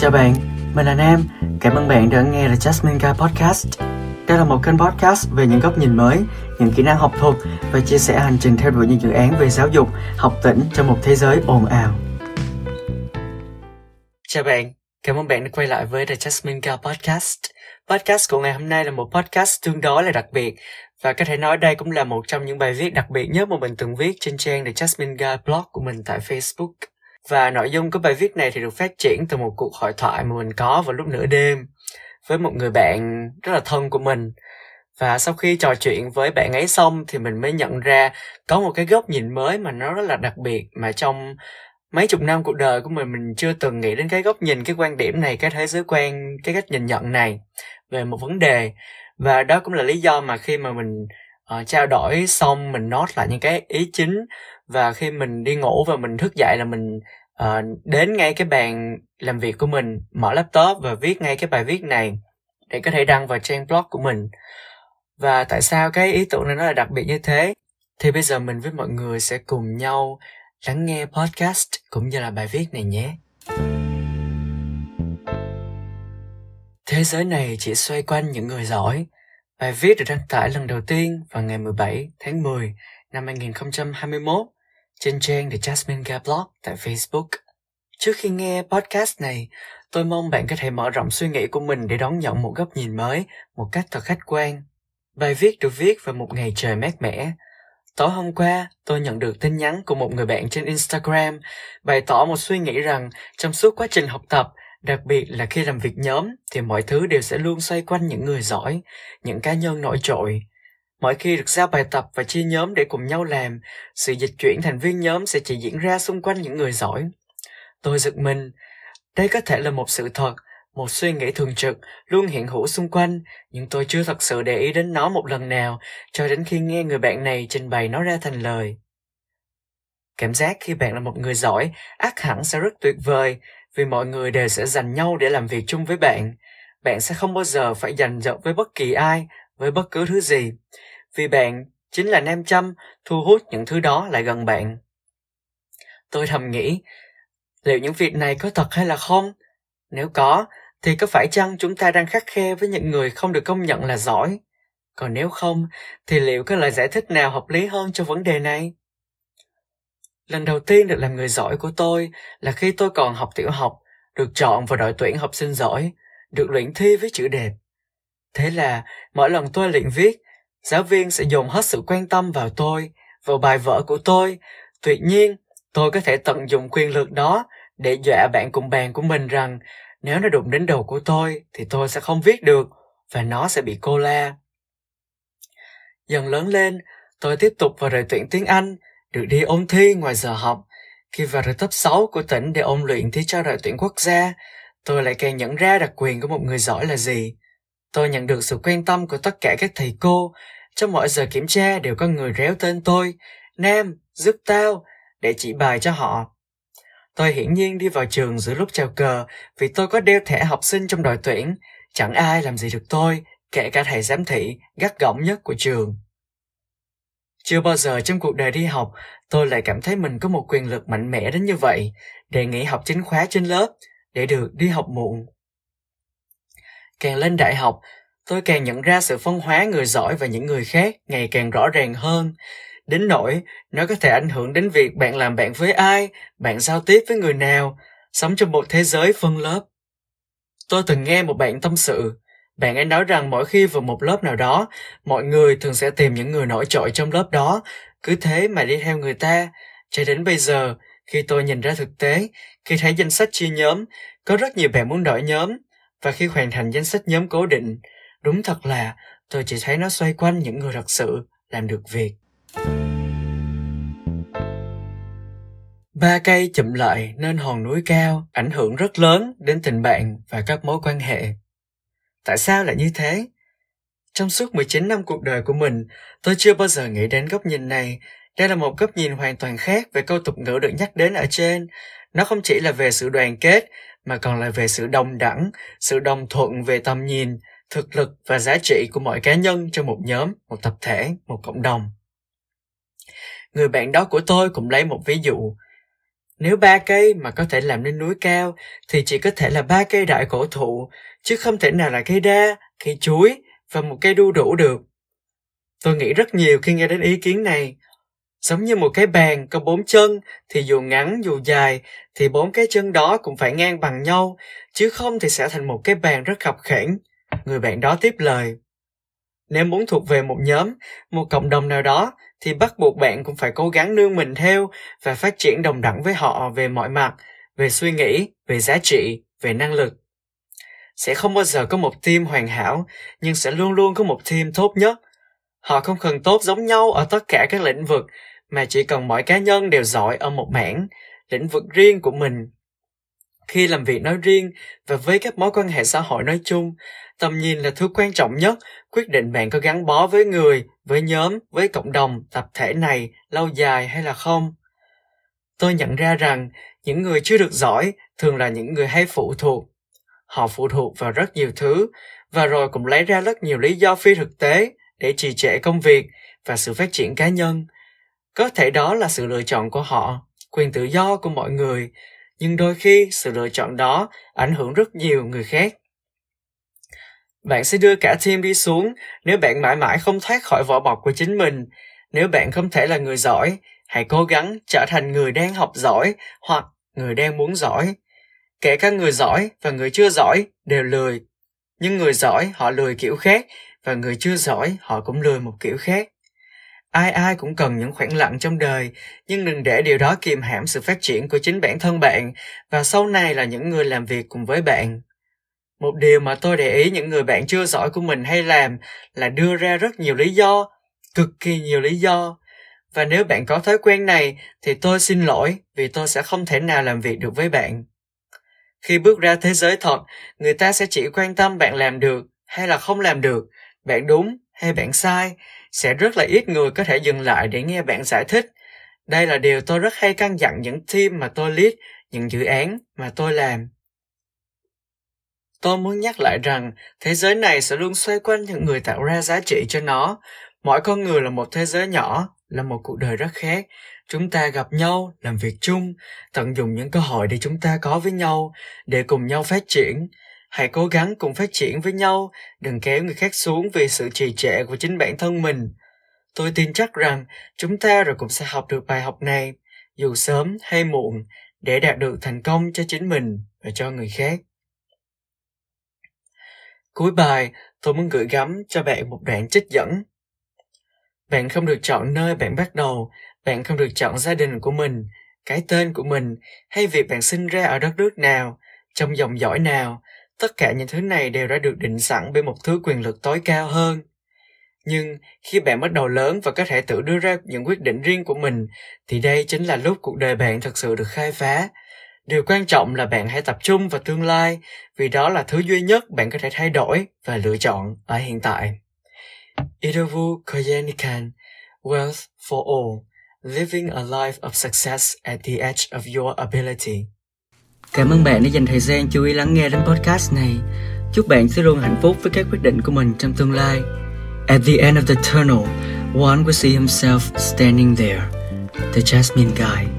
Chào bạn, mình là Nam. Cảm ơn bạn đã nghe The Jasmine Guy Podcast. Đây là một kênh podcast về những góc nhìn mới, những kỹ năng học thuật và chia sẻ hành trình theo đuổi những dự án về giáo dục, học tỉnh trong một thế giới ồn ào. Chào bạn, cảm ơn bạn đã quay lại với The Jasmine Guy Podcast. Podcast của ngày hôm nay là một podcast tương đối là đặc biệt và có thể nói đây cũng là một trong những bài viết đặc biệt nhất mà mình từng viết trên trang The Jasmine Guy blog của mình tại Facebook. Và nội dung của bài viết này thì được phát triển từ một cuộc hội thoại mà mình có vào lúc nửa đêm với một người bạn rất là thân của mình. Và sau khi trò chuyện với bạn ấy xong thì mình mới nhận ra có một cái góc nhìn mới mà nó rất là đặc biệt mà trong mấy chục năm cuộc đời của mình mình chưa từng nghĩ đến cái góc nhìn, cái quan điểm này, cái thế giới quan, cái cách nhìn nhận này về một vấn đề và đó cũng là lý do mà khi mà mình uh, trao đổi xong mình nốt lại những cái ý chính và khi mình đi ngủ và mình thức dậy là mình uh, đến ngay cái bàn làm việc của mình mở laptop và viết ngay cái bài viết này để có thể đăng vào trang blog của mình và tại sao cái ý tưởng này nó là đặc biệt như thế thì bây giờ mình với mọi người sẽ cùng nhau lắng nghe podcast cũng như là bài viết này nhé Thế giới này chỉ xoay quanh những người giỏi. Bài viết được đăng tải lần đầu tiên vào ngày 17 tháng 10 năm 2021 trên trang The Jasmine Girl Blog tại Facebook. Trước khi nghe podcast này, tôi mong bạn có thể mở rộng suy nghĩ của mình để đón nhận một góc nhìn mới một cách thật khách quan. Bài viết được viết vào một ngày trời mát mẻ. Tối hôm qua, tôi nhận được tin nhắn của một người bạn trên Instagram bày tỏ một suy nghĩ rằng trong suốt quá trình học tập, đặc biệt là khi làm việc nhóm thì mọi thứ đều sẽ luôn xoay quanh những người giỏi, những cá nhân nổi trội, Mỗi khi được giao bài tập và chia nhóm để cùng nhau làm, sự dịch chuyển thành viên nhóm sẽ chỉ diễn ra xung quanh những người giỏi. Tôi giật mình. Đây có thể là một sự thật, một suy nghĩ thường trực, luôn hiện hữu xung quanh, nhưng tôi chưa thật sự để ý đến nó một lần nào, cho đến khi nghe người bạn này trình bày nó ra thành lời. Cảm giác khi bạn là một người giỏi, ác hẳn sẽ rất tuyệt vời, vì mọi người đều sẽ dành nhau để làm việc chung với bạn. Bạn sẽ không bao giờ phải giành giật với bất kỳ ai, với bất cứ thứ gì vì bạn chính là nam châm thu hút những thứ đó lại gần bạn. Tôi thầm nghĩ, liệu những việc này có thật hay là không? Nếu có, thì có phải chăng chúng ta đang khắc khe với những người không được công nhận là giỏi? Còn nếu không, thì liệu có lời giải thích nào hợp lý hơn cho vấn đề này? Lần đầu tiên được làm người giỏi của tôi là khi tôi còn học tiểu học, được chọn vào đội tuyển học sinh giỏi, được luyện thi với chữ đẹp. Thế là mỗi lần tôi luyện viết, giáo viên sẽ dồn hết sự quan tâm vào tôi, vào bài vở của tôi. Tuy nhiên, tôi có thể tận dụng quyền lực đó để dọa bạn cùng bàn của mình rằng nếu nó đụng đến đầu của tôi thì tôi sẽ không viết được và nó sẽ bị cô la. Dần lớn lên, tôi tiếp tục vào đội tuyển tiếng Anh, được đi ôn thi ngoài giờ học. Khi vào được top 6 của tỉnh để ôn luyện thi cho đội tuyển quốc gia, tôi lại càng nhận ra đặc quyền của một người giỏi là gì. Tôi nhận được sự quan tâm của tất cả các thầy cô. Trong mỗi giờ kiểm tra đều có người réo tên tôi, Nam, giúp tao, để chỉ bài cho họ. Tôi hiển nhiên đi vào trường giữa lúc chào cờ vì tôi có đeo thẻ học sinh trong đội tuyển. Chẳng ai làm gì được tôi, kể cả thầy giám thị, gắt gỏng nhất của trường. Chưa bao giờ trong cuộc đời đi học, tôi lại cảm thấy mình có một quyền lực mạnh mẽ đến như vậy, để nghỉ học chính khóa trên lớp, để được đi học muộn. Càng lên đại học, tôi càng nhận ra sự phân hóa người giỏi và những người khác ngày càng rõ ràng hơn. Đến nỗi, nó có thể ảnh hưởng đến việc bạn làm bạn với ai, bạn giao tiếp với người nào, sống trong một thế giới phân lớp. Tôi từng nghe một bạn tâm sự, bạn ấy nói rằng mỗi khi vào một lớp nào đó, mọi người thường sẽ tìm những người nổi trội trong lớp đó, cứ thế mà đi theo người ta. Cho đến bây giờ, khi tôi nhìn ra thực tế, khi thấy danh sách chia nhóm, có rất nhiều bạn muốn đổi nhóm, và khi hoàn thành danh sách nhóm cố định, đúng thật là tôi chỉ thấy nó xoay quanh những người thật sự làm được việc. Ba cây chụm lại nên hòn núi cao ảnh hưởng rất lớn đến tình bạn và các mối quan hệ. Tại sao lại như thế? Trong suốt 19 năm cuộc đời của mình, tôi chưa bao giờ nghĩ đến góc nhìn này. Đây là một góc nhìn hoàn toàn khác về câu tục ngữ được nhắc đến ở trên. Nó không chỉ là về sự đoàn kết mà còn là về sự đồng đẳng, sự đồng thuận về tầm nhìn, thực lực và giá trị của mọi cá nhân trong một nhóm, một tập thể, một cộng đồng. Người bạn đó của tôi cũng lấy một ví dụ. Nếu ba cây mà có thể làm nên núi cao thì chỉ có thể là ba cây đại cổ thụ, chứ không thể nào là cây đa, cây chuối và một cây đu đủ được. Tôi nghĩ rất nhiều khi nghe đến ý kiến này. Giống như một cái bàn có bốn chân thì dù ngắn dù dài thì bốn cái chân đó cũng phải ngang bằng nhau, chứ không thì sẽ thành một cái bàn rất khập khiễng. Người bạn đó tiếp lời. Nếu muốn thuộc về một nhóm, một cộng đồng nào đó thì bắt buộc bạn cũng phải cố gắng nương mình theo và phát triển đồng đẳng với họ về mọi mặt, về suy nghĩ, về giá trị, về năng lực. Sẽ không bao giờ có một team hoàn hảo, nhưng sẽ luôn luôn có một team tốt nhất. Họ không cần tốt giống nhau ở tất cả các lĩnh vực, mà chỉ cần mỗi cá nhân đều giỏi ở một mảng, lĩnh vực riêng của mình. Khi làm việc nói riêng và với các mối quan hệ xã hội nói chung, tầm nhìn là thứ quan trọng nhất. Quyết định bạn có gắn bó với người với nhóm với cộng đồng tập thể này lâu dài hay là không? Tôi nhận ra rằng những người chưa được giỏi thường là những người hay phụ thuộc. Họ phụ thuộc vào rất nhiều thứ và rồi cũng lấy ra rất nhiều lý do phi thực tế để trì trệ công việc và sự phát triển cá nhân. Có thể đó là sự lựa chọn của họ quyền tự do của mọi người nhưng đôi khi sự lựa chọn đó ảnh hưởng rất nhiều người khác bạn sẽ đưa cả team đi xuống nếu bạn mãi mãi không thoát khỏi vỏ bọc của chính mình. Nếu bạn không thể là người giỏi, hãy cố gắng trở thành người đang học giỏi hoặc người đang muốn giỏi. Kể cả người giỏi và người chưa giỏi đều lười. Nhưng người giỏi họ lười kiểu khác và người chưa giỏi họ cũng lười một kiểu khác. Ai ai cũng cần những khoảng lặng trong đời, nhưng đừng để điều đó kiềm hãm sự phát triển của chính bản thân bạn và sau này là những người làm việc cùng với bạn. Một điều mà tôi để ý những người bạn chưa giỏi của mình hay làm là đưa ra rất nhiều lý do, cực kỳ nhiều lý do. Và nếu bạn có thói quen này thì tôi xin lỗi vì tôi sẽ không thể nào làm việc được với bạn. Khi bước ra thế giới thật, người ta sẽ chỉ quan tâm bạn làm được hay là không làm được, bạn đúng hay bạn sai, sẽ rất là ít người có thể dừng lại để nghe bạn giải thích. Đây là điều tôi rất hay căn dặn những team mà tôi lead, những dự án mà tôi làm. Tôi muốn nhắc lại rằng thế giới này sẽ luôn xoay quanh những người tạo ra giá trị cho nó. Mỗi con người là một thế giới nhỏ, là một cuộc đời rất khác. Chúng ta gặp nhau, làm việc chung, tận dụng những cơ hội để chúng ta có với nhau, để cùng nhau phát triển. Hãy cố gắng cùng phát triển với nhau, đừng kéo người khác xuống vì sự trì trệ của chính bản thân mình. Tôi tin chắc rằng chúng ta rồi cũng sẽ học được bài học này, dù sớm hay muộn, để đạt được thành công cho chính mình và cho người khác. Cuối bài, tôi muốn gửi gắm cho bạn một đoạn trích dẫn. Bạn không được chọn nơi bạn bắt đầu, bạn không được chọn gia đình của mình, cái tên của mình, hay việc bạn sinh ra ở đất nước nào, trong dòng dõi nào. Tất cả những thứ này đều đã được định sẵn bởi một thứ quyền lực tối cao hơn. Nhưng khi bạn bắt đầu lớn và có thể tự đưa ra những quyết định riêng của mình, thì đây chính là lúc cuộc đời bạn thật sự được khai phá, Điều quan trọng là bạn hãy tập trung vào tương lai, vì đó là thứ duy nhất bạn có thể thay đổi và lựa chọn ở hiện tại. Idovu Koyanikan Wealth for All, Living a Life of Success at the Edge of Your Ability. Cảm ơn bạn đã dành thời gian chú ý lắng nghe đến podcast này. Chúc bạn sẽ luôn hạnh phúc với các quyết định của mình trong tương lai. At the end of the tunnel, one will see himself standing there, the Jasmine Guy.